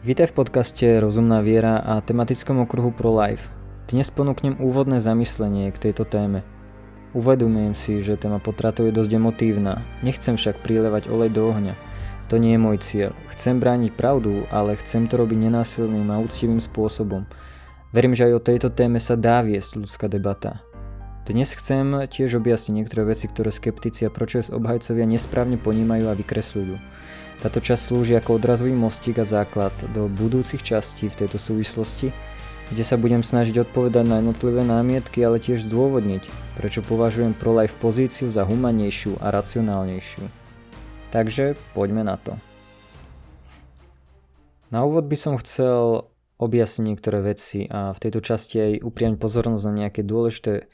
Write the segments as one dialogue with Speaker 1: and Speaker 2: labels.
Speaker 1: Vítaj v podcaste Rozumná viera a tematickom okruhu Pro Life. Dnes ponúknem úvodné zamyslenie k tejto téme. Uvedomujem si, že téma potratov je dosť emotívna, nechcem však prilevať olej do ohňa. To nie je môj cieľ. Chcem brániť pravdu, ale chcem to robiť nenásilným a úctivým spôsobom. Verím, že aj o tejto téme sa dá viesť ľudská debata. Dnes chcem tiež objasniť niektoré veci, ktoré skeptici a pročes obhajcovia nesprávne ponímajú a vykresľujú. Táto časť slúži ako odrazový mostík a základ do budúcich častí v tejto súvislosti, kde sa budem snažiť odpovedať na jednotlivé námietky, ale tiež zdôvodniť, prečo považujem pro-life pozíciu za humanejšiu a racionálnejšiu. Takže poďme na to. Na úvod by som chcel objasniť niektoré veci a v tejto časti aj upriamiť pozornosť na nejaké dôležité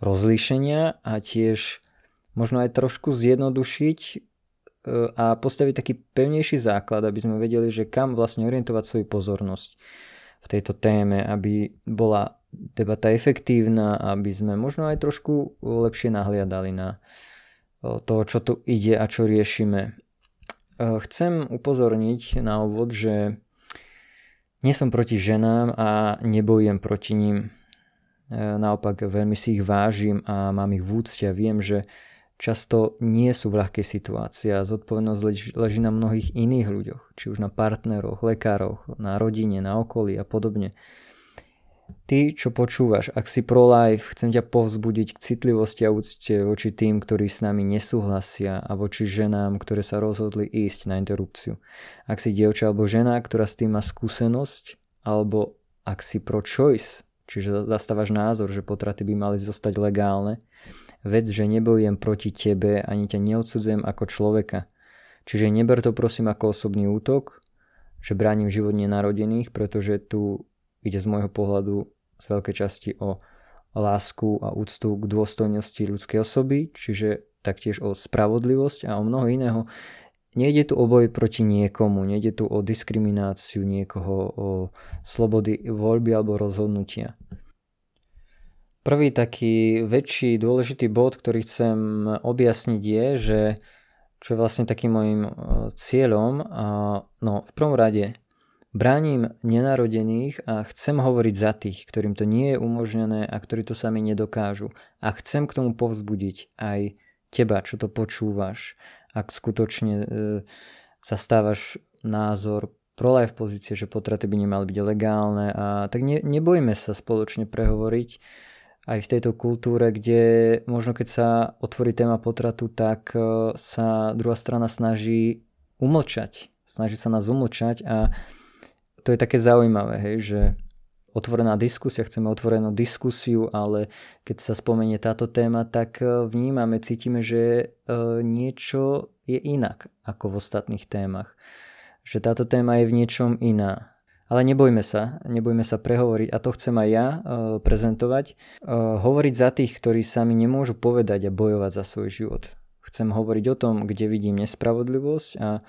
Speaker 1: rozlíšenia a tiež možno aj trošku zjednodušiť a postaviť taký pevnejší základ, aby sme vedeli, že kam vlastne orientovať svoju pozornosť v tejto téme, aby bola debata efektívna, aby sme možno aj trošku lepšie nahliadali na to, čo tu ide a čo riešime. Chcem upozorniť na úvod, že nie som proti ženám a nebojujem proti ním. Naopak veľmi si ich vážim a mám ich v úcte a viem, že často nie sú v ľahkej situácii a zodpovednosť leží, na mnohých iných ľuďoch, či už na partneroch, lekároch, na rodine, na okolí a podobne. Ty, čo počúvaš, ak si pro-life, chcem ťa povzbudiť k citlivosti a úcte voči tým, ktorí s nami nesúhlasia a voči ženám, ktoré sa rozhodli ísť na interrupciu. Ak si dievča alebo žena, ktorá s tým má skúsenosť, alebo ak si pro-choice, čiže zastávaš názor, že potraty by mali zostať legálne, vec, že nebojujem proti tebe ani ťa neodsudzujem ako človeka. Čiže neber to prosím ako osobný útok, že bránim život nenarodených, pretože tu ide z môjho pohľadu z veľkej časti o lásku a úctu k dôstojnosti ľudskej osoby, čiže taktiež o spravodlivosť a o mnoho iného. Nejde tu o boj proti niekomu, nejde tu o diskrimináciu niekoho, o slobody voľby alebo rozhodnutia. Prvý taký väčší dôležitý bod, ktorý chcem objasniť je, že čo je vlastne takým môjim e, cieľom, no v prvom rade bránim nenarodených a chcem hovoriť za tých, ktorým to nie je umožnené a ktorí to sami nedokážu. A chcem k tomu povzbudiť aj teba, čo to počúvaš, ak skutočne e, zastávaš názor pro life pozície, že potraty by nemali byť legálne a tak ne, nebojme sa spoločne prehovoriť aj v tejto kultúre, kde možno keď sa otvorí téma potratu, tak e, sa druhá strana snaží umlčať. Snaží sa nás umlčať a to je také zaujímavé, hej, že otvorená diskusia, chceme otvorenú diskusiu, ale keď sa spomenie táto téma, tak e, vnímame, cítime, že e, niečo je inak ako v ostatných témach. Že táto téma je v niečom iná ale nebojme sa, nebojme sa prehovoriť a to chcem aj ja uh, prezentovať. Uh, hovoriť za tých, ktorí sami nemôžu povedať a bojovať za svoj život. Chcem hovoriť o tom, kde vidím nespravodlivosť a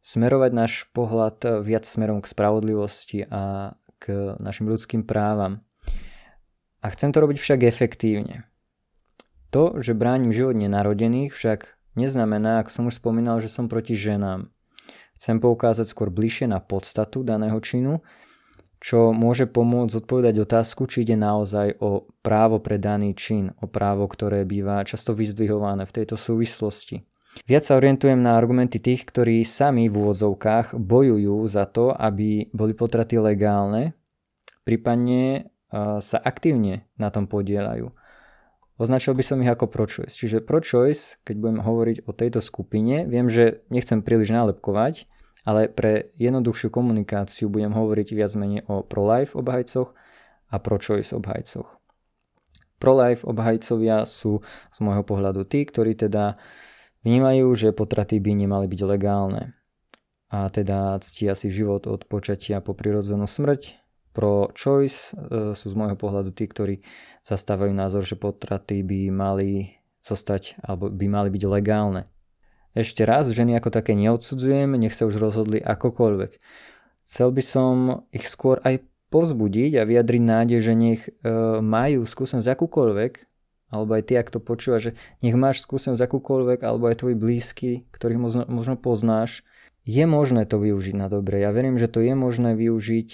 Speaker 1: smerovať náš pohľad viac smerom k spravodlivosti a k našim ľudským právam. A chcem to robiť však efektívne. To, že bránim život nenarodených, však neznamená, ako som už spomínal, že som proti ženám. Chcem poukázať skôr bližšie na podstatu daného činu, čo môže pomôcť zodpovedať otázku, či ide naozaj o právo pre daný čin, o právo, ktoré býva často vyzdvihované v tejto súvislosti. Viac sa orientujem na argumenty tých, ktorí sami v úvodzovkách bojujú za to, aby boli potraty legálne, prípadne sa aktívne na tom podielajú. Označil by som ich ako pro-choice. Čiže pro-choice, keď budem hovoriť o tejto skupine, viem, že nechcem príliš nálepkovať, ale pre jednoduchšiu komunikáciu budem hovoriť viac menej o pro-life obhajcoch a pro-choice obhajcoch. Pro-life obhajcovia sú z môjho pohľadu tí, ktorí teda vnímajú, že potraty by nemali byť legálne a teda ctia si život od počatia po prirodzenú smrť pro choice e, sú z môjho pohľadu tí, ktorí zastávajú názor, že potraty by mali zostať alebo by mali byť legálne. Ešte raz, ženy ako také neodsudzujem, nech sa už rozhodli akokoľvek. Chcel by som ich skôr aj povzbudiť a vyjadriť nádej, že nech e, majú skúsenosť akúkoľvek, alebo aj ty, ak to počúva, že nech máš skúsenosť akúkoľvek, alebo aj tvoj blízky, ktorých možno, možno poznáš, je možné to využiť na dobre. Ja verím, že to je možné využiť,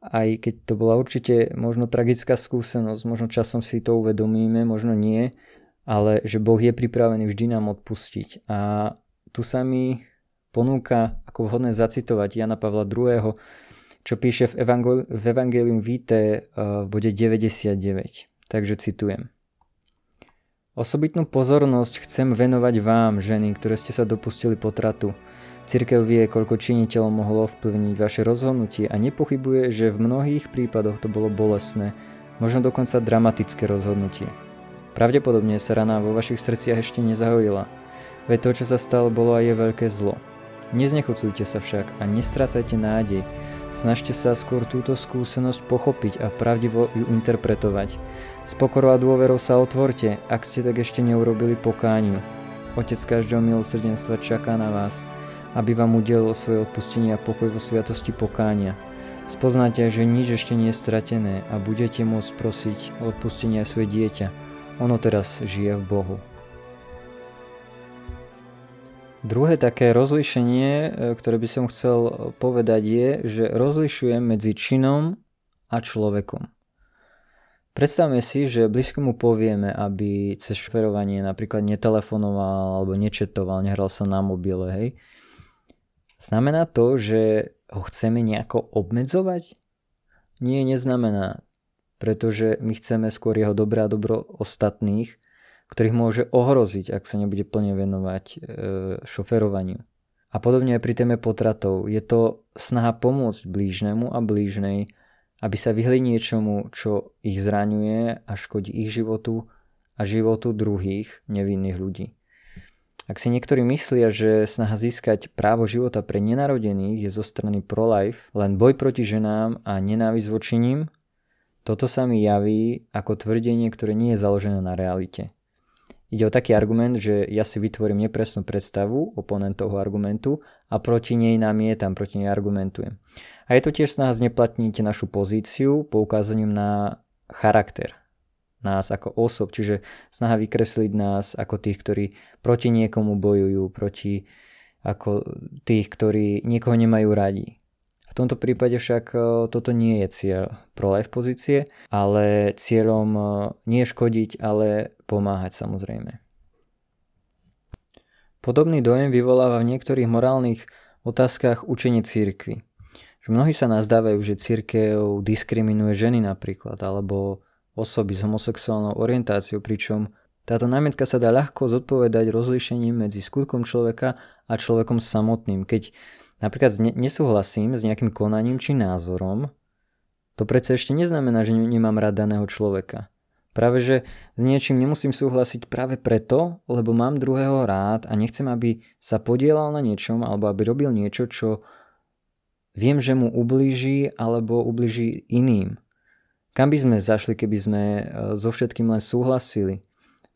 Speaker 1: aj keď to bola určite možno tragická skúsenosť, možno časom si to uvedomíme, možno nie, ale že Boh je pripravený vždy nám odpustiť. A tu sa mi ponúka ako vhodné zacitovať Jana Pavla II., čo píše v, Evangel- v Evangelium Vitae v bode 99. Takže citujem. Osobitnú pozornosť chcem venovať vám, ženy, ktoré ste sa dopustili potratu. Cirkev vie, koľko činiteľov mohlo vplyvniť vaše rozhodnutie a nepochybuje, že v mnohých prípadoch to bolo bolestné, možno dokonca dramatické rozhodnutie. Pravdepodobne sa rana vo vašich srdciach ešte nezahojila, veď to, čo sa stalo, bolo aj je veľké zlo. Neznechucujte sa však a nestrácajte nádej, Snažte sa skôr túto skúsenosť pochopiť a pravdivo ju interpretovať. S pokorou a dôverou sa otvorte, ak ste tak ešte neurobili pokániu. Otec každého milosrdenstva čaká na vás, aby vám udelil svoje odpustenie a pokoj vo sviatosti pokánia. Spoznáte, že nič ešte nie je stratené a budete môcť prosiť o odpustenie aj svoje dieťa. Ono teraz žije v Bohu. Druhé také rozlišenie, e, ktoré by som chcel povedať je, že rozlišujem medzi činom a človekom. Predstavme si, že blízkomu povieme, aby cez šoferovanie napríklad netelefonoval alebo nečetoval, nehral sa na mobile, hej. Znamená to, že ho chceme nejako obmedzovať? Nie, neznamená, pretože my chceme skôr jeho dobré a dobro ostatných ktorých môže ohroziť, ak sa nebude plne venovať e, šoferovaniu. A podobne aj pri téme potratov. Je to snaha pomôcť blížnemu a blížnej, aby sa vyhli niečomu, čo ich zraňuje a škodí ich životu a životu druhých nevinných ľudí. Ak si niektorí myslia, že snaha získať právo života pre nenarodených je zo strany pro-life len boj proti ženám a nenávisť voči ním, toto sa mi javí ako tvrdenie, ktoré nie je založené na realite. Ide o taký argument, že ja si vytvorím nepresnú predstavu oponentovho argumentu a proti nej namietam, proti nej argumentujem. A je to tiež snaha zneplatniť našu pozíciu poukázaním na charakter nás ako osob, čiže snaha vykresliť nás ako tých, ktorí proti niekomu bojujú, proti ako tých, ktorí niekoho nemajú radi. V tomto prípade však e, toto nie je cieľ pro-life pozície, ale cieľom e, nie škodiť, ale pomáhať samozrejme. Podobný dojem vyvoláva v niektorých morálnych otázkach učenie církvy. Že mnohí sa nazdávajú, že církev diskriminuje ženy napríklad, alebo osoby s homosexuálnou orientáciou, pričom táto námietka sa dá ľahko zodpovedať rozlíšením medzi skutkom človeka a človekom samotným. Keď napríklad nesúhlasím s nejakým konaním či názorom, to predsa ešte neznamená, že nemám rád daného človeka. Práve že s niečím nemusím súhlasiť práve preto, lebo mám druhého rád a nechcem, aby sa podielal na niečom alebo aby robil niečo, čo viem, že mu ublíži alebo ublíži iným. Kam by sme zašli, keby sme e, so všetkým len súhlasili?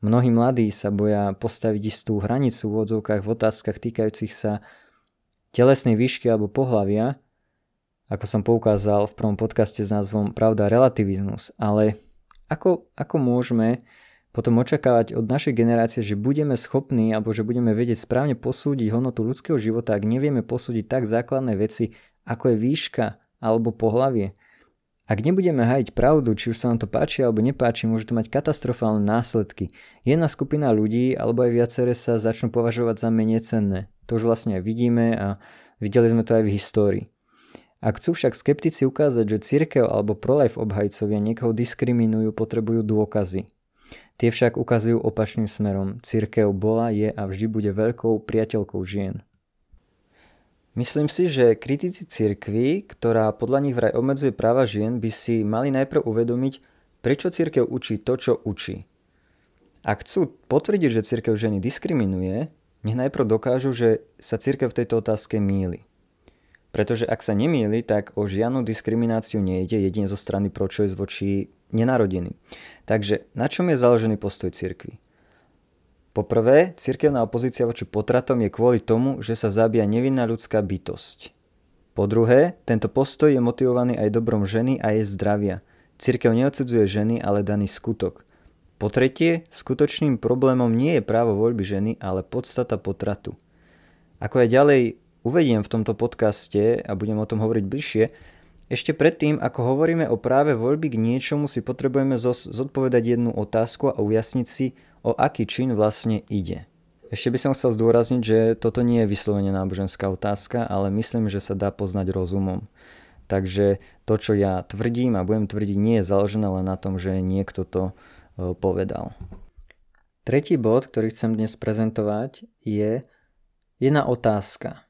Speaker 1: Mnohí mladí sa boja postaviť istú hranicu v odzovkách v otázkach týkajúcich sa telesnej výšky alebo pohlavia, ako som poukázal v prvom podcaste s názvom Pravda relativizmus, ale ako, ako môžeme potom očakávať od našej generácie, že budeme schopní alebo že budeme vedieť správne posúdiť hodnotu ľudského života, ak nevieme posúdiť tak základné veci, ako je výška alebo pohlavie. Ak nebudeme hajiť pravdu, či už sa nám to páči alebo nepáči, môže to mať katastrofálne následky. Jedna skupina ľudí alebo aj viaceré sa začnú považovať za menej cenné. To už vlastne aj vidíme a videli sme to aj v histórii. Ak chcú však skeptici ukázať, že církev alebo prolife obhajcovia niekoho diskriminujú, potrebujú dôkazy. Tie však ukazujú opačným smerom. Církev bola, je a vždy bude veľkou priateľkou žien. Myslím si, že kritici cirkvy, ktorá podľa nich vraj obmedzuje práva žien, by si mali najprv uvedomiť, prečo cirkev učí to, čo učí. Ak chcú potvrdiť, že cirkev ženy diskriminuje, nech najprv dokážu, že sa cirkev v tejto otázke míli. Pretože ak sa nemýli, tak o žiadnu diskrimináciu nejde jedine zo strany pro-choice voči nenarodení. Takže na čom je založený postoj cirkvy? Poprvé, cirkevná opozícia voči potratom je kvôli tomu, že sa zabíja nevinná ľudská bytosť. Po druhé, tento postoj je motivovaný aj dobrom ženy a jej zdravia. Cirkev neodsudzuje ženy, ale daný skutok. Po tretie, skutočným problémom nie je právo voľby ženy, ale podstata potratu. Ako aj ďalej uvediem v tomto podcaste a budem o tom hovoriť bližšie, ešte predtým, ako hovoríme o práve voľby k niečomu, si potrebujeme zodpovedať jednu otázku a ujasniť si, o aký čin vlastne ide. Ešte by som chcel zdôrazniť, že toto nie je vyslovene náboženská otázka, ale myslím, že sa dá poznať rozumom. Takže to, čo ja tvrdím a budem tvrdiť, nie je založené len na tom, že niekto to e, povedal. Tretí bod, ktorý chcem dnes prezentovať, je jedna otázka.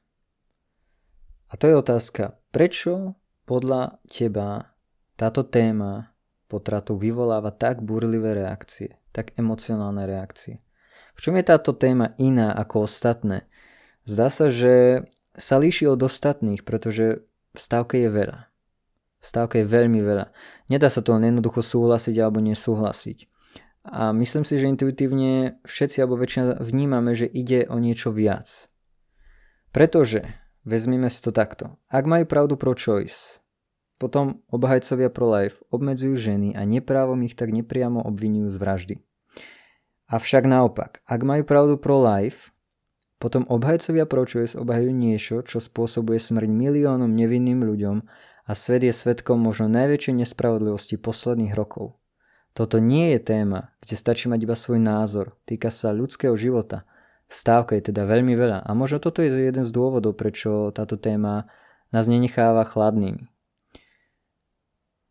Speaker 1: A to je otázka, prečo podľa teba táto téma potratu vyvoláva tak burlivé reakcie, tak emocionálne reakcie? V čom je táto téma iná ako ostatné? Zdá sa, že sa líši od ostatných, pretože v stávke je veľa. V stávke je veľmi veľa. Nedá sa to len jednoducho súhlasiť alebo nesúhlasiť. A myslím si, že intuitívne všetci alebo väčšina vnímame, že ide o niečo viac. Pretože, vezmime si to takto, ak majú pravdu pro choice, potom obhajcovia pro life obmedzujú ženy a neprávom ich tak nepriamo obvinujú z vraždy. Avšak naopak, ak majú pravdu pro life, potom obhajcovia pro-choice obhajujú niečo, čo spôsobuje smrť miliónom nevinným ľuďom a svet je svetkom možno najväčšej nespravodlivosti posledných rokov. Toto nie je téma, kde stačí mať iba svoj názor, týka sa ľudského života. Stávka je teda veľmi veľa a možno toto je jeden z dôvodov, prečo táto téma nás nenecháva chladnými.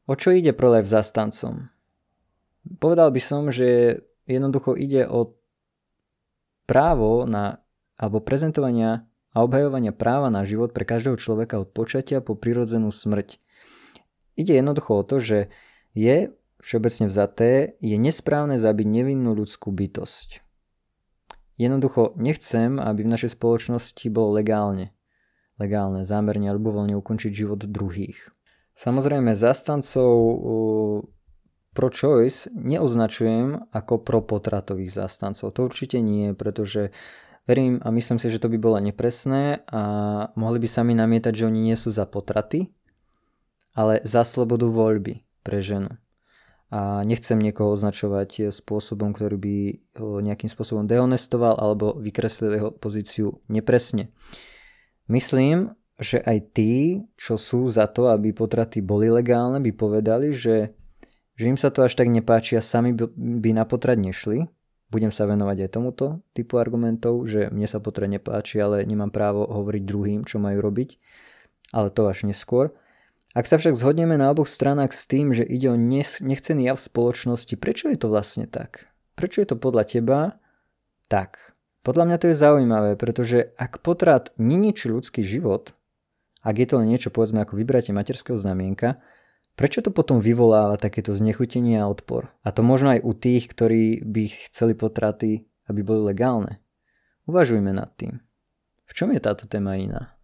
Speaker 1: O čo ide pro-life zastancom? Povedal by som, že jednoducho ide o právo na alebo prezentovania a obhajovania práva na život pre každého človeka od počatia po prirodzenú smrť. Ide jednoducho o to, že je všeobecne vzaté, je nesprávne zabiť nevinnú ľudskú bytosť. Jednoducho nechcem, aby v našej spoločnosti bolo legálne, legálne zámerne alebo voľne ukončiť život druhých. Samozrejme, zastancov pro-choice neoznačujem ako propotratových zastancov. To určite nie, pretože Verím a myslím si, že to by bolo nepresné a mohli by sa mi namietať, že oni nie sú za potraty, ale za slobodu voľby pre ženu. A nechcem niekoho označovať spôsobom, ktorý by ho nejakým spôsobom dehonestoval alebo vykreslil jeho pozíciu nepresne. Myslím, že aj tí, čo sú za to, aby potraty boli legálne, by povedali, že, že im sa to až tak nepáči a sami by na potrat nešli, budem sa venovať aj tomuto typu argumentov, že mne sa potre nepáči, ale nemám právo hovoriť druhým, čo majú robiť, ale to až neskôr. Ak sa však zhodneme na oboch stranách s tým, že ide o nechcený jav spoločnosti, prečo je to vlastne tak? Prečo je to podľa teba tak? Podľa mňa to je zaujímavé, pretože ak potrat neničí ľudský život, ak je to len niečo povedzme ako vybratie materského znamienka, Prečo to potom vyvoláva takéto znechutenie a odpor? A to možno aj u tých, ktorí by chceli potraty, aby boli legálne. Uvažujme nad tým. V čom je táto téma iná?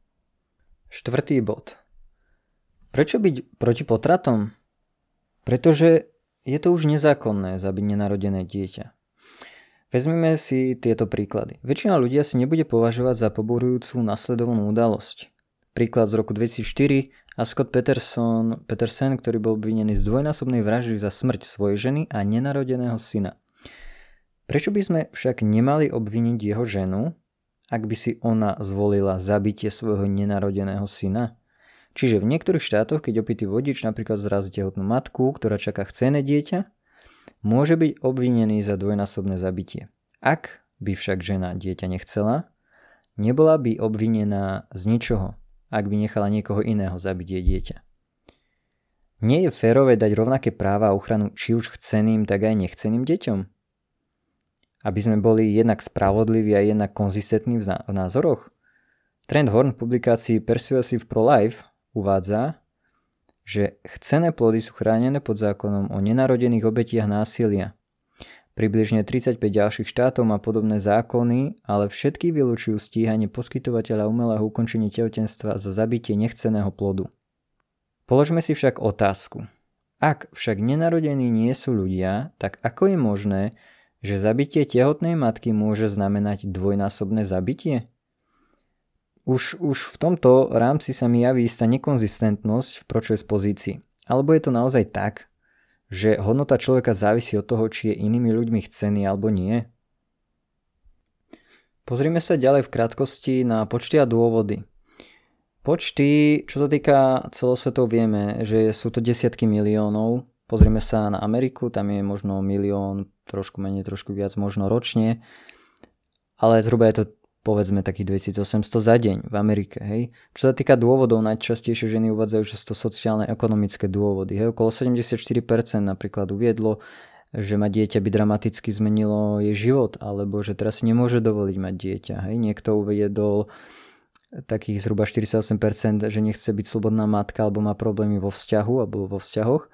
Speaker 1: Štvrtý bod. Prečo byť proti potratom? Pretože je to už nezákonné zabiť nenarodené dieťa. Vezmime si tieto príklady. Väčšina ľudia si nebude považovať za poborujúcu nasledovanú udalosť. Príklad z roku 2004 a Scott Peterson, Petersen, ktorý bol obvinený z dvojnásobnej vraždy za smrť svojej ženy a nenarodeného syna. Prečo by sme však nemali obviniť jeho ženu, ak by si ona zvolila zabitie svojho nenarodeného syna? Čiže v niektorých štátoch, keď opitý vodič napríklad zrazí tehotnú matku, ktorá čaká chcené dieťa, môže byť obvinený za dvojnásobné zabitie. Ak by však žena dieťa nechcela, nebola by obvinená z ničoho ak by nechala niekoho iného zabiť jej dieťa. Nie je férové dať rovnaké práva a ochranu či už chceným, tak aj nechceným deťom? Aby sme boli jednak spravodliví a jednak konzistentní v názoroch? Trend Horn v publikácii Persuasive Pro Life uvádza, že chcené plody sú chránené pod zákonom o nenarodených obetiach násilia – Približne 35 ďalších štátov má podobné zákony, ale všetky vylúčujú stíhanie poskytovateľa umelého ukončenia tehotenstva za zabitie nechceného plodu. Položme si však otázku. Ak však nenarodení nie sú ľudia, tak ako je možné, že zabitie tehotnej matky môže znamenať dvojnásobné zabitie? Už, už v tomto rámci sa mi javí istá nekonzistentnosť v pročoj pozícii. Alebo je to naozaj tak, že hodnota človeka závisí od toho, či je inými ľuďmi chcený alebo nie? Pozrime sa ďalej v krátkosti na počty a dôvody. Počty, čo sa týka celosvetov, vieme, že sú to desiatky miliónov. Pozrieme sa na Ameriku, tam je možno milión, trošku menej, trošku viac, možno ročne. Ale zhruba je to povedzme takých 2800 za deň v Amerike. Hej. Čo sa týka dôvodov, najčastejšie ženy uvádzajú, že sú to sociálne ekonomické dôvody. Hej. Okolo 74% napríklad uviedlo, že ma dieťa by dramaticky zmenilo jej život, alebo že teraz si nemôže dovoliť mať dieťa. Hej. Niekto uviedol takých zhruba 48%, že nechce byť slobodná matka alebo má problémy vo vzťahu alebo vo vzťahoch.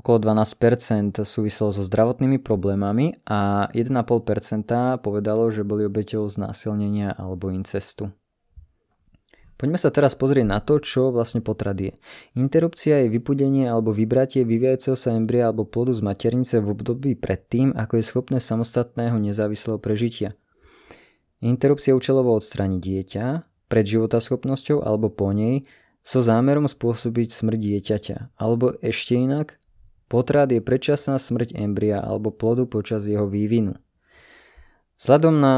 Speaker 1: Okolo 12% súviselo so zdravotnými problémami a 1,5% povedalo, že boli obeťou znásilnenia alebo incestu. Poďme sa teraz pozrieť na to, čo vlastne potrat je. Interrupcia je vypudenie alebo vybratie vyvíjajúceho sa embria alebo plodu z maternice v období predtým, ako je schopné samostatného nezávislého prežitia. Interrupcia účelovo odstráni dieťa, pred životaschopnosťou alebo po nej so zámerom spôsobiť smrť dieťaťa. Alebo ešte inak, potrat je predčasná smrť embria alebo plodu počas jeho vývinu. Vzhľadom na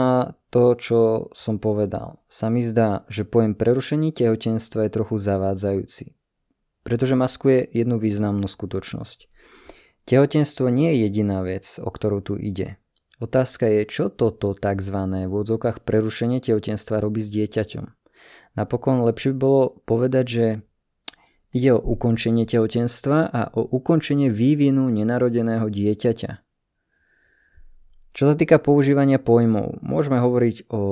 Speaker 1: to, čo som povedal, sa mi zdá, že pojem prerušení tehotenstva je trochu zavádzajúci, pretože maskuje jednu významnú skutočnosť. Tehotenstvo nie je jediná vec, o ktorú tu ide. Otázka je, čo toto tzv. v odzokách prerušenie tehotenstva robí s dieťaťom. Napokon lepšie by bolo povedať, že ide o ukončenie tehotenstva a o ukončenie vývinu nenarodeného dieťaťa. Čo sa týka používania pojmov, môžeme hovoriť o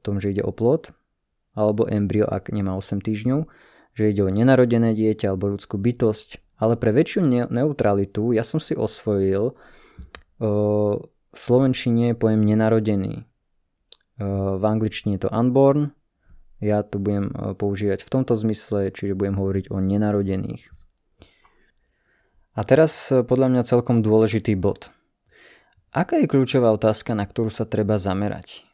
Speaker 1: tom, že ide o plod, alebo embryo, ak nemá 8 týždňov, že ide o nenarodené dieťa alebo ľudskú bytosť, ale pre väčšiu ne- neutralitu ja som si osvojil v slovenčine pojem nenarodený. V angličtine je to unborn, ja to budem e, používať v tomto zmysle, čiže budem hovoriť o nenarodených. A teraz e, podľa mňa celkom dôležitý bod. Aká je kľúčová otázka, na ktorú sa treba zamerať?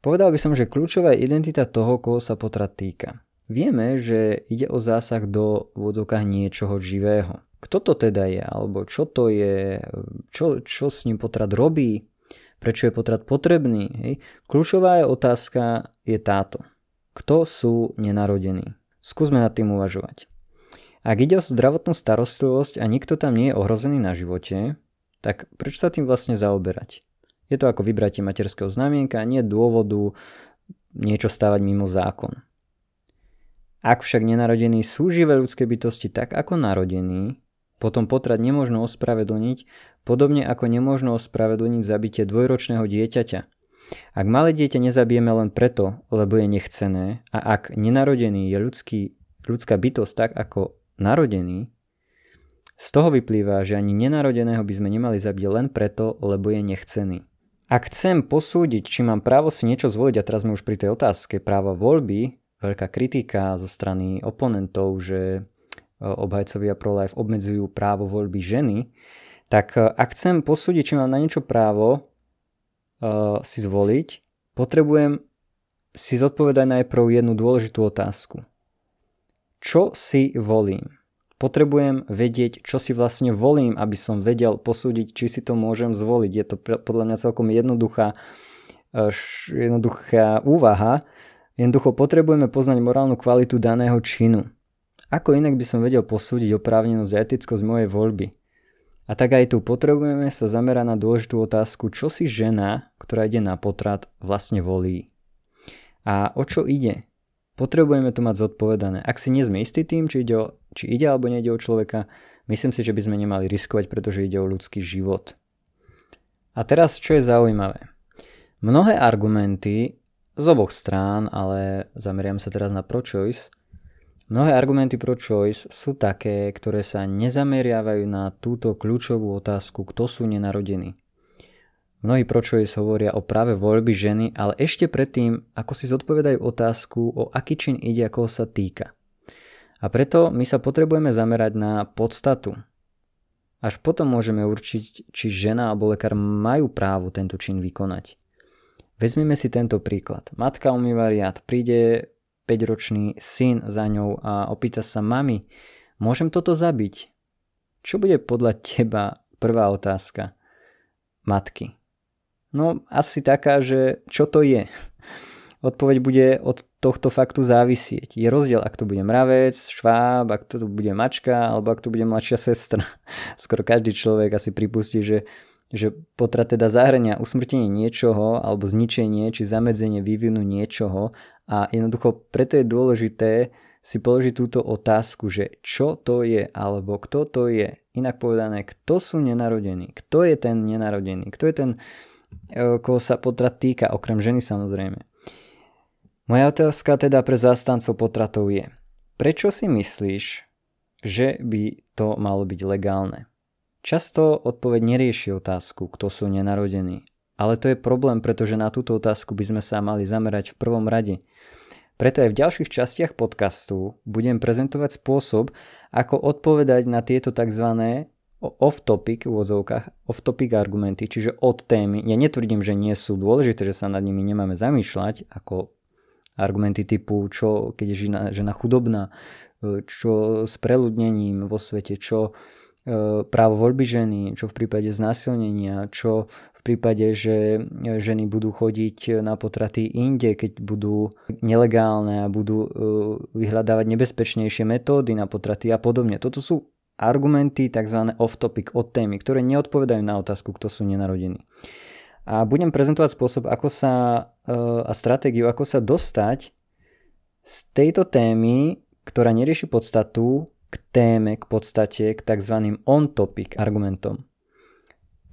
Speaker 1: Povedal by som, že kľúčová je identita toho, koho sa potrat týka. Vieme, že ide o zásah do vodokách niečoho živého. Kto to teda je, alebo čo to je, čo, čo s ním potrat robí, prečo je potrat potrebný. Hej? Kľúčová je otázka je táto. Kto sú nenarodení? Skúsme nad tým uvažovať. Ak ide o zdravotnú starostlivosť a nikto tam nie je ohrozený na živote, tak prečo sa tým vlastne zaoberať? Je to ako vybratie materského znamienka, nie dôvodu niečo stavať mimo zákon. Ak však nenarodení sú živé ľudské bytosti tak ako narodení, potom potrat nemôžno ospravedlniť, podobne ako nemôžno ospravedlniť zabitie dvojročného dieťaťa, ak malé dieťa nezabijeme len preto, lebo je nechcené a ak nenarodený je ľudský, ľudská bytosť tak ako narodený, z toho vyplýva, že ani nenarodeného by sme nemali zabiť len preto, lebo je nechcený. Ak chcem posúdiť, či mám právo si niečo zvoliť, a teraz sme už pri tej otázke práva voľby, veľká kritika zo strany oponentov, že e, obhajcovia pro-life obmedzujú právo voľby ženy, tak e, ak chcem posúdiť, či mám na niečo právo, uh, si zvoliť, potrebujem si zodpovedať najprv jednu dôležitú otázku. Čo si volím? Potrebujem vedieť, čo si vlastne volím, aby som vedel posúdiť, či si to môžem zvoliť. Je to podľa mňa celkom jednoduchá, uh, jednoduchá úvaha. Jednoducho potrebujeme poznať morálnu kvalitu daného činu. Ako inak by som vedel posúdiť oprávnenosť a etickosť mojej voľby? A tak aj tu potrebujeme sa zamerať na dôležitú otázku, čo si žena, ktorá ide na potrat, vlastne volí. A o čo ide? Potrebujeme to mať zodpovedané. Ak si nie sme istí tým, či ide, o, či ide alebo nejde o človeka, myslím si, že by sme nemali riskovať, pretože ide o ľudský život. A teraz, čo je zaujímavé. Mnohé argumenty z oboch strán, ale zameriam sa teraz na pro-choice, Mnohé argumenty pro choice sú také, ktoré sa nezameriavajú na túto kľúčovú otázku, kto sú nenarodení. Mnohí pro choice hovoria o práve voľby ženy, ale ešte predtým, ako si zodpovedajú otázku, o aký čin ide, ako sa týka. A preto my sa potrebujeme zamerať na podstatu. Až potom môžeme určiť, či žena alebo lekár majú právo tento čin vykonať. Vezmime si tento príklad. Matka umýva riad, príde 5-ročný syn za ňou a opýta sa mami, môžem toto zabiť? Čo bude podľa teba prvá otázka matky? No asi taká, že čo to je? Odpoveď bude od tohto faktu závisieť. Je rozdiel, ak to bude mravec, šváb, ak to bude mačka, alebo ak to bude mladšia sestra. Skoro každý človek asi pripustí, že, že potrat teda zahrania usmrtenie niečoho, alebo zničenie, či zamedzenie vývinu niečoho. A jednoducho preto je dôležité si položiť túto otázku, že čo to je, alebo kto to je. Inak povedané, kto sú nenarodení, kto je ten nenarodený, kto je ten, e, koho sa potrat týka, okrem ženy samozrejme. Moja otázka teda pre zástancov potratov je, prečo si myslíš, že by to malo byť legálne? Často odpoveď nerieši otázku, kto sú nenarodení. Ale to je problém, pretože na túto otázku by sme sa mali zamerať v prvom rade. Preto aj v ďalších častiach podcastu budem prezentovať spôsob, ako odpovedať na tieto tzv. off-topic v odzovkách, off-topic argumenty, čiže od témy. Ja netvrdím, že nie sú dôležité, že sa nad nimi nemáme zamýšľať, ako argumenty typu, čo keď je žena, žena chudobná, čo s preľudnením vo svete, čo e, právo voľby ženy, čo v prípade znásilnenia, čo prípade, že ženy budú chodiť na potraty inde, keď budú nelegálne a budú e, vyhľadávať nebezpečnejšie metódy na potraty a podobne. Toto sú argumenty tzv. off-topic od témy, ktoré neodpovedajú na otázku, kto sú nenarodení a budem prezentovať spôsob ako sa, e, a stratégiu, ako sa dostať z tejto témy, ktorá nerieši podstatu, k téme, k podstate, k tzv. on-topic argumentom.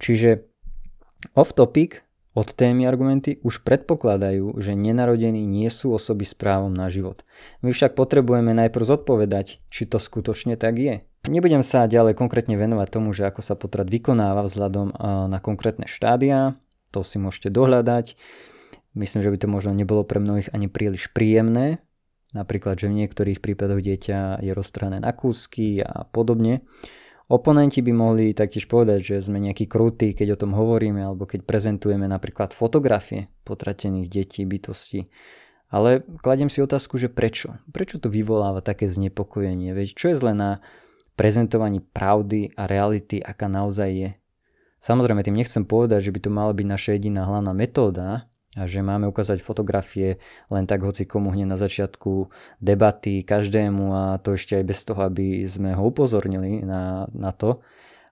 Speaker 1: Čiže off-topic od témy argumenty už predpokladajú, že nenarodení nie sú osoby s právom na život. My však potrebujeme najprv zodpovedať, či to skutočne tak je. Nebudem sa ďalej konkrétne venovať tomu, že ako sa potrat vykonáva vzhľadom na konkrétne štádia, to si môžete dohľadať. Myslím, že by to možno nebolo pre mnohých ani príliš príjemné, napríklad, že v niektorých prípadoch dieťa je rozstrané na kúsky a podobne. Oponenti by mohli taktiež povedať, že sme nejakí krutí, keď o tom hovoríme, alebo keď prezentujeme napríklad fotografie potratených detí, bytostí. Ale kladiem si otázku, že prečo? Prečo to vyvoláva také znepokojenie? Veď čo je zle na prezentovaní pravdy a reality, aká naozaj je? Samozrejme, tým nechcem povedať, že by to mala byť naša jediná hlavná metóda a že máme ukázať fotografie len tak hoci komu hneď na začiatku debaty každému a to ešte aj bez toho, aby sme ho upozornili na, na to.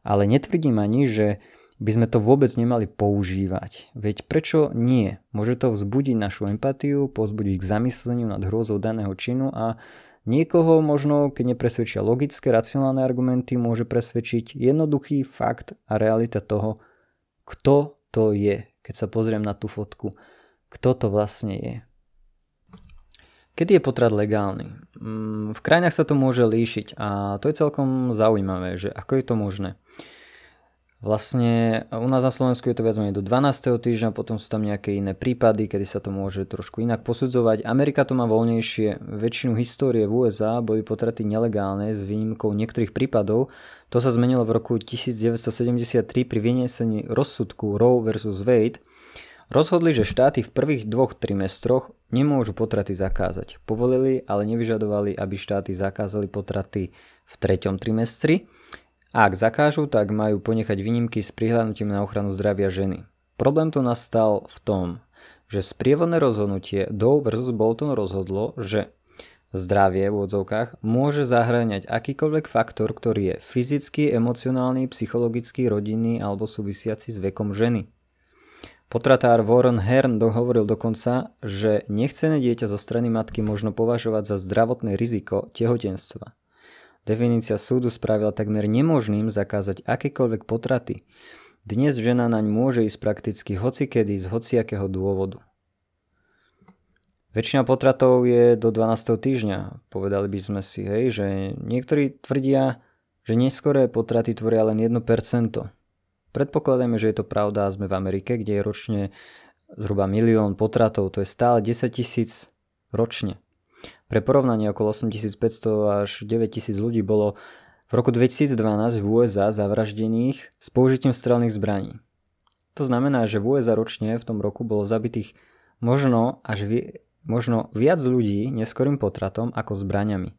Speaker 1: Ale netvrdím ani, že by sme to vôbec nemali používať. Veď prečo nie? Môže to vzbudiť našu empatiu, pozbudiť k zamysleniu nad hrôzou daného činu a Niekoho možno, keď nepresvedčia logické, racionálne argumenty, môže presvedčiť jednoduchý fakt a realita toho, kto to je, keď sa pozriem na tú fotku. Kto to vlastne je. Kedy je potrat legálny? Mm, v krajinách sa to môže líšiť a to je celkom zaujímavé, že ako je to možné. Vlastne u nás na Slovensku je to viac menej do 12. týždňa, potom sú tam nejaké iné prípady, kedy sa to môže trošku inak posudzovať. Amerika to má voľnejšie. Väčšinu histórie v USA boli potraty nelegálne s výnimkou niektorých prípadov. To sa zmenilo v roku 1973 pri vyniesení rozsudku Roe vs. Wade. Rozhodli, že štáty v prvých dvoch trimestroch nemôžu potraty zakázať. Povolili, ale nevyžadovali, aby štáty zakázali potraty v treťom trimestri a ak zakážu, tak majú ponechať výnimky s prihľadnutím na ochranu zdravia ženy. Problém tu nastal v tom, že sprievodné rozhodnutie Doe vs. Bolton rozhodlo, že zdravie v odzovkách môže zahŕňať akýkoľvek faktor, ktorý je fyzický, emocionálny, psychologický, rodinný alebo súvisiaci s vekom ženy. Potratár Warren Hearn dohovoril dokonca, že nechcené dieťa zo strany matky možno považovať za zdravotné riziko tehotenstva. Definícia súdu spravila takmer nemožným zakázať akékoľvek potraty. Dnes žena naň môže ísť prakticky hocikedy z hociakého dôvodu. Väčšina potratov je do 12. týždňa. Povedali by sme si, hej, že niektorí tvrdia, že neskoré potraty tvoria len 1%. Predpokladajme, že je to pravda a sme v Amerike, kde je ročne zhruba milión potratov, to je stále 10 tisíc ročne. Pre porovnanie okolo 8500 až 9000 ľudí bolo v roku 2012 v USA zavraždených s použitím strelných zbraní. To znamená, že v USA ročne v tom roku bolo zabitých možno až vi- možno viac ľudí neskorým potratom ako zbraňami.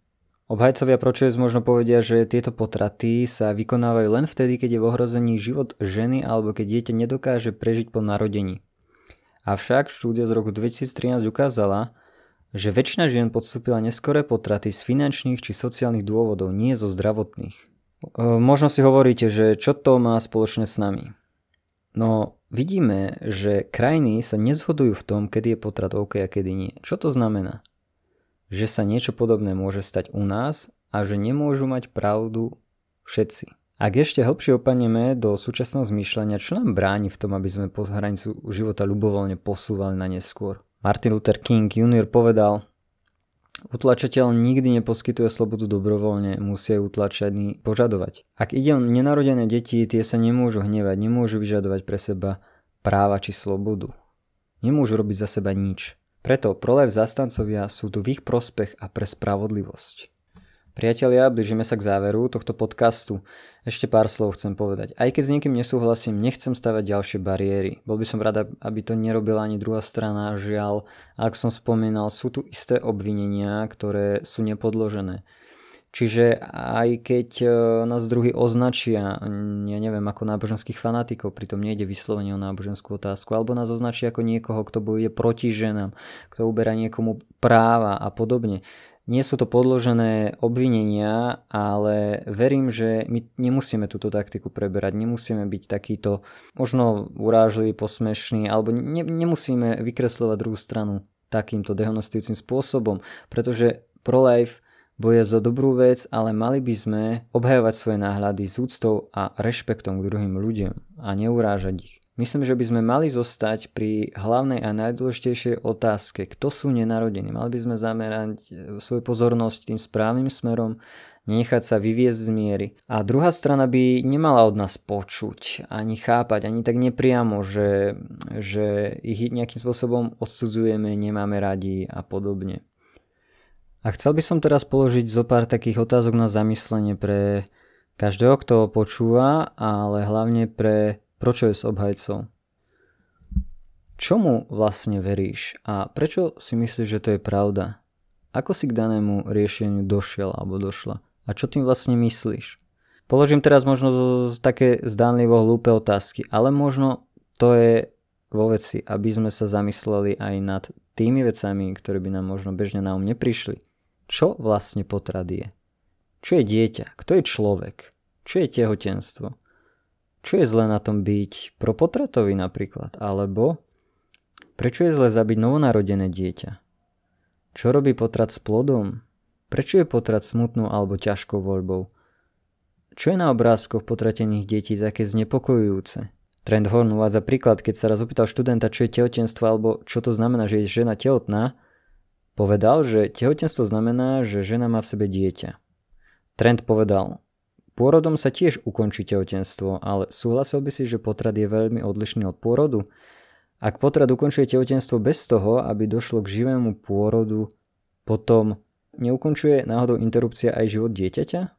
Speaker 1: Obhajcovia pročujec možno povedia, že tieto potraty sa vykonávajú len vtedy, keď je v ohrození život ženy alebo keď dieťa nedokáže prežiť po narodení. Avšak štúdia z roku 2013 ukázala, že väčšina žien podstúpila neskoré potraty z finančných či sociálnych dôvodov, nie zo zdravotných. E, možno si hovoríte, že čo to má spoločné s nami. No vidíme, že krajiny sa nezhodujú v tom, kedy je potrat OK a kedy nie. Čo to znamená? Že sa niečo podobné môže stať u nás a že nemôžu mať pravdu všetci. Ak ešte hlbšie opaneme do súčasného zmýšľania, čo nám bráni v tom, aby sme po hranicu života ľubovoľne posúvali na neskôr? Martin Luther King Jr. povedal, Utlačateľ nikdy neposkytuje slobodu dobrovoľne, musia ju utlačení požadovať. Ak ide o nenarodené deti, tie sa nemôžu hnevať, nemôžu vyžadovať pre seba práva či slobodu. Nemôžu robiť za seba nič. Preto prolev zastancovia sú tu v ich prospech a pre spravodlivosť. Priatelia, blížime sa k záveru tohto podcastu. Ešte pár slov chcem povedať. Aj keď s niekým nesúhlasím, nechcem stavať ďalšie bariéry. Bol by som rada, aby to nerobila ani druhá strana, žiaľ. Ak som spomínal, sú tu isté obvinenia, ktoré sú nepodložené. Čiže aj keď e, nás druhý označia, ja neviem, ako náboženských fanatikov, pritom nejde vyslovene o náboženskú otázku, alebo nás označia ako niekoho, kto bojuje proti ženám, kto uberá niekomu práva a podobne. Nie sú to podložené obvinenia, ale verím, že my nemusíme túto taktiku preberať, nemusíme byť takýto možno urážlivý, posmešný, alebo ne, nemusíme vykreslovať druhú stranu takýmto dehonostujúcim spôsobom, pretože pro-life boje za dobrú vec, ale mali by sme obhajovať svoje náhľady s úctou a rešpektom k druhým ľuďom a neurážať ich. Myslím, že by sme mali zostať pri hlavnej a najdôležitejšej otázke, kto sú nenarodení. Mali by sme zamerať e, svoju pozornosť tým správnym smerom, nechať sa vyviezť z miery. A druhá strana by nemala od nás počuť, ani chápať, ani tak nepriamo, že, že ich nejakým spôsobom odsudzujeme, nemáme radi a podobne. A chcel by som teraz položiť zo pár takých otázok na zamyslenie pre každého, kto počúva, ale hlavne pre Prečo je s obhajcov? Čomu vlastne veríš a prečo si myslíš, že to je pravda? Ako si k danému riešeniu došiel alebo došla? A čo tým vlastne myslíš? Položím teraz možno také zdánlivo hlúpe otázky, ale možno to je vo veci, aby sme sa zamysleli aj nad tými vecami, ktoré by nám možno bežne na um neprišli. Čo vlastne potrat je? Čo je dieťa? Kto je človek? Čo je tehotenstvo? Čo je zle na tom byť propotratový napríklad? Alebo prečo je zle zabiť novonarodené dieťa? Čo robí potrat s plodom? Prečo je potrat smutnou alebo ťažkou voľbou? Čo je na obrázkoch potratených detí také znepokojujúce? Trend Horn uvádza príklad, keď sa raz opýtal študenta, čo je tehotenstvo alebo čo to znamená, že je žena tehotná, povedal, že tehotenstvo znamená, že žena má v sebe dieťa. Trend povedal, Pôrodom sa tiež ukončí tehotenstvo, ale súhlasil by si, že potrat je veľmi odlišný od pôrodu? Ak potrat ukončuje tehotenstvo bez toho, aby došlo k živému pôrodu, potom neukončuje náhodou interrupcia aj život dieťaťa?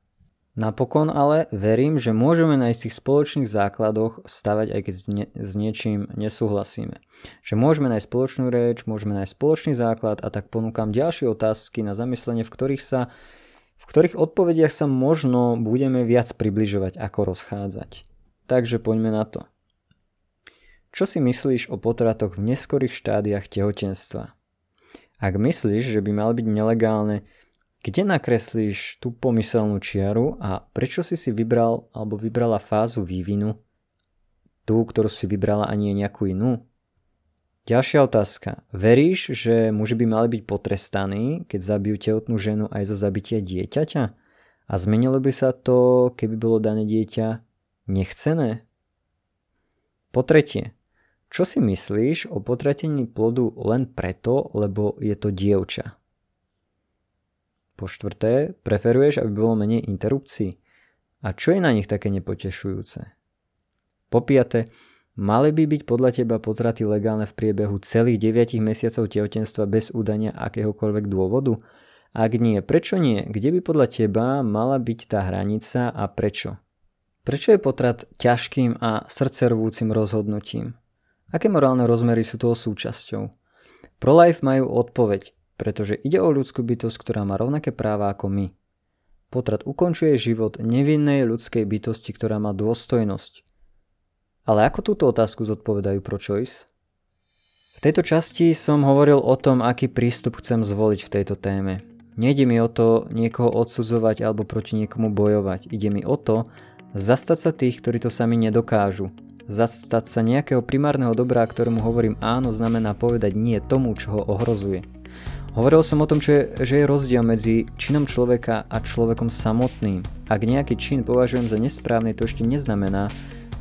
Speaker 1: Napokon ale verím, že môžeme na istých spoločných základoch stavať, aj keď s, nie, niečím nesúhlasíme. Že môžeme nájsť spoločnú reč, môžeme nájsť spoločný základ a tak ponúkam ďalšie otázky na zamyslenie, v ktorých sa v ktorých odpovediach sa možno budeme viac približovať ako rozchádzať. Takže poďme na to. Čo si myslíš o potratoch v neskorých štádiách tehotenstva? Ak myslíš, že by mal byť nelegálne, kde nakreslíš tú pomyselnú čiaru a prečo si si vybral alebo vybrala fázu vývinu, tú, ktorú si vybrala a nie nejakú inú? Ďalšia otázka. Veríš, že muži by mali byť potrestaní, keď zabijú tehotnú ženu aj zo zabitia dieťaťa? A zmenilo by sa to, keby bolo dané dieťa nechcené? Po tretie, čo si myslíš o potratení plodu len preto, lebo je to dievča? Po štvrté, preferuješ, aby bolo menej interrupcií? A čo je na nich také nepotešujúce? Po piate, Mali by byť podľa teba potraty legálne v priebehu celých 9 mesiacov tehotenstva bez údania akéhokoľvek dôvodu? Ak nie, prečo nie? Kde by podľa teba mala byť tá hranica a prečo? Prečo je potrat ťažkým a srdcervúcim rozhodnutím? Aké morálne rozmery sú toho súčasťou? Pro-life majú odpoveď, pretože ide o ľudskú bytosť, ktorá má rovnaké práva ako my. Potrat ukončuje život nevinnej ľudskej bytosti, ktorá má dôstojnosť. Ale ako túto otázku zodpovedajú pro choice? V tejto časti som hovoril o tom, aký prístup chcem zvoliť v tejto téme. Nejde mi o to niekoho odsudzovať alebo proti niekomu bojovať. Ide mi o to zastať sa tých, ktorí to sami nedokážu. Zastať sa nejakého primárneho dobrá, ktorému hovorím áno, znamená povedať nie tomu, čo ho ohrozuje. Hovoril som o tom, je, že je rozdiel medzi činom človeka a človekom samotným. Ak nejaký čin považujem za nesprávny, to ešte neznamená,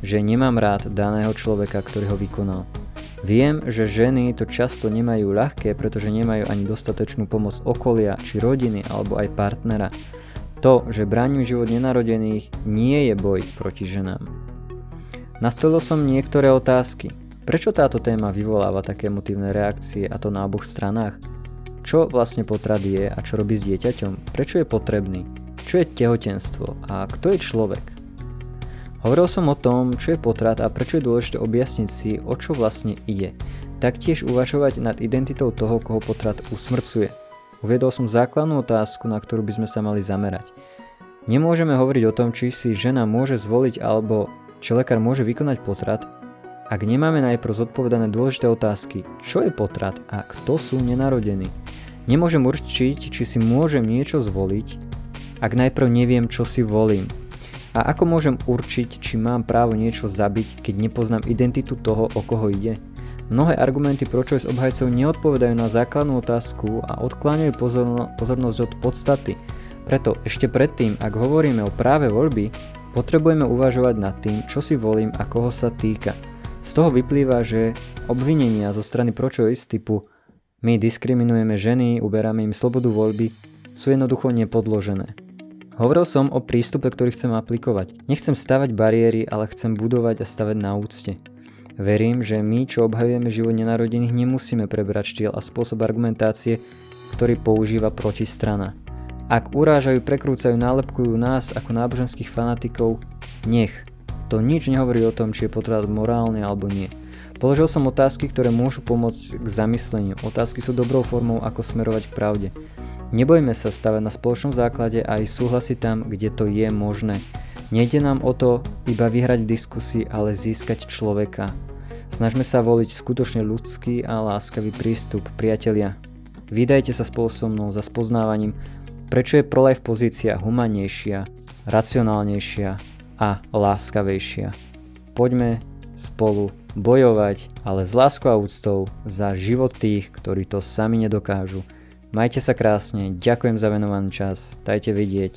Speaker 1: že nemám rád daného človeka, ktorý ho vykonal. Viem, že ženy to často nemajú ľahké, pretože nemajú ani dostatočnú pomoc okolia, či rodiny, alebo aj partnera. To, že bránim život nenarodených, nie je boj proti ženám. Nastolil som niektoré otázky. Prečo táto téma vyvoláva také emotívne reakcie a to na oboch stranách? Čo vlastne potrat je a čo robí s dieťaťom? Prečo je potrebný? Čo je tehotenstvo a kto je človek? Hovoril som o tom, čo je potrat a prečo je dôležité objasniť si, o čo vlastne ide. Taktiež uvažovať nad identitou toho, koho potrat usmrcuje. Uviedol som základnú otázku, na ktorú by sme sa mali zamerať. Nemôžeme hovoriť o tom, či si žena môže zvoliť alebo či lekár môže vykonať potrat, ak nemáme najprv zodpovedané dôležité otázky, čo je potrat a kto sú nenarodení. Nemôžem určiť, či si môžem niečo zvoliť, ak najprv neviem, čo si volím. A ako môžem určiť, či mám právo niečo zabiť, keď nepoznám identitu toho, o koho ide? Mnohé argumenty pro s obhajcov neodpovedajú na základnú otázku a odkláňajú pozorno, pozornosť od podstaty. Preto ešte predtým, ak hovoríme o práve voľby, potrebujeme uvažovať nad tým, čo si volím a koho sa týka. Z toho vyplýva, že obvinenia zo strany pro typu my diskriminujeme ženy, uberáme im slobodu voľby, sú jednoducho nepodložené. Hovoril som o prístupe, ktorý chcem aplikovať. Nechcem stavať bariéry, ale chcem budovať a stavať na úcte. Verím, že my, čo obhajujeme život nenarodených, nemusíme prebrať štýl a spôsob argumentácie, ktorý používa protistrana. Ak urážajú, prekrúcajú, nálepkujú nás ako náboženských fanatikov, nech. To nič nehovorí o tom, či je potrat morálny alebo nie. Položil som otázky, ktoré môžu pomôcť k zamysleniu. Otázky sú dobrou formou, ako smerovať k pravde. Nebojme sa stavať na spoločnom základe a aj súhlasiť tam, kde to je možné. Nejde nám o to iba vyhrať v diskusii, ale získať človeka. Snažme sa voliť skutočne ľudský a láskavý prístup, priatelia. Vydajte sa spolu so mnou za spoznávaním, prečo je prolife pozícia humanejšia, racionálnejšia a láskavejšia. Poďme spolu bojovať, ale s láskou a úctou za život tých, ktorí to sami nedokážu Majte sa krásne, ďakujem za venovaný čas, dajte vidieť,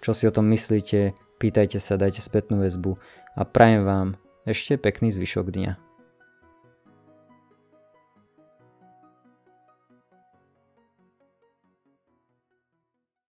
Speaker 1: čo si o tom myslíte, pýtajte sa, dajte spätnú väzbu a prajem vám ešte pekný zvyšok dňa.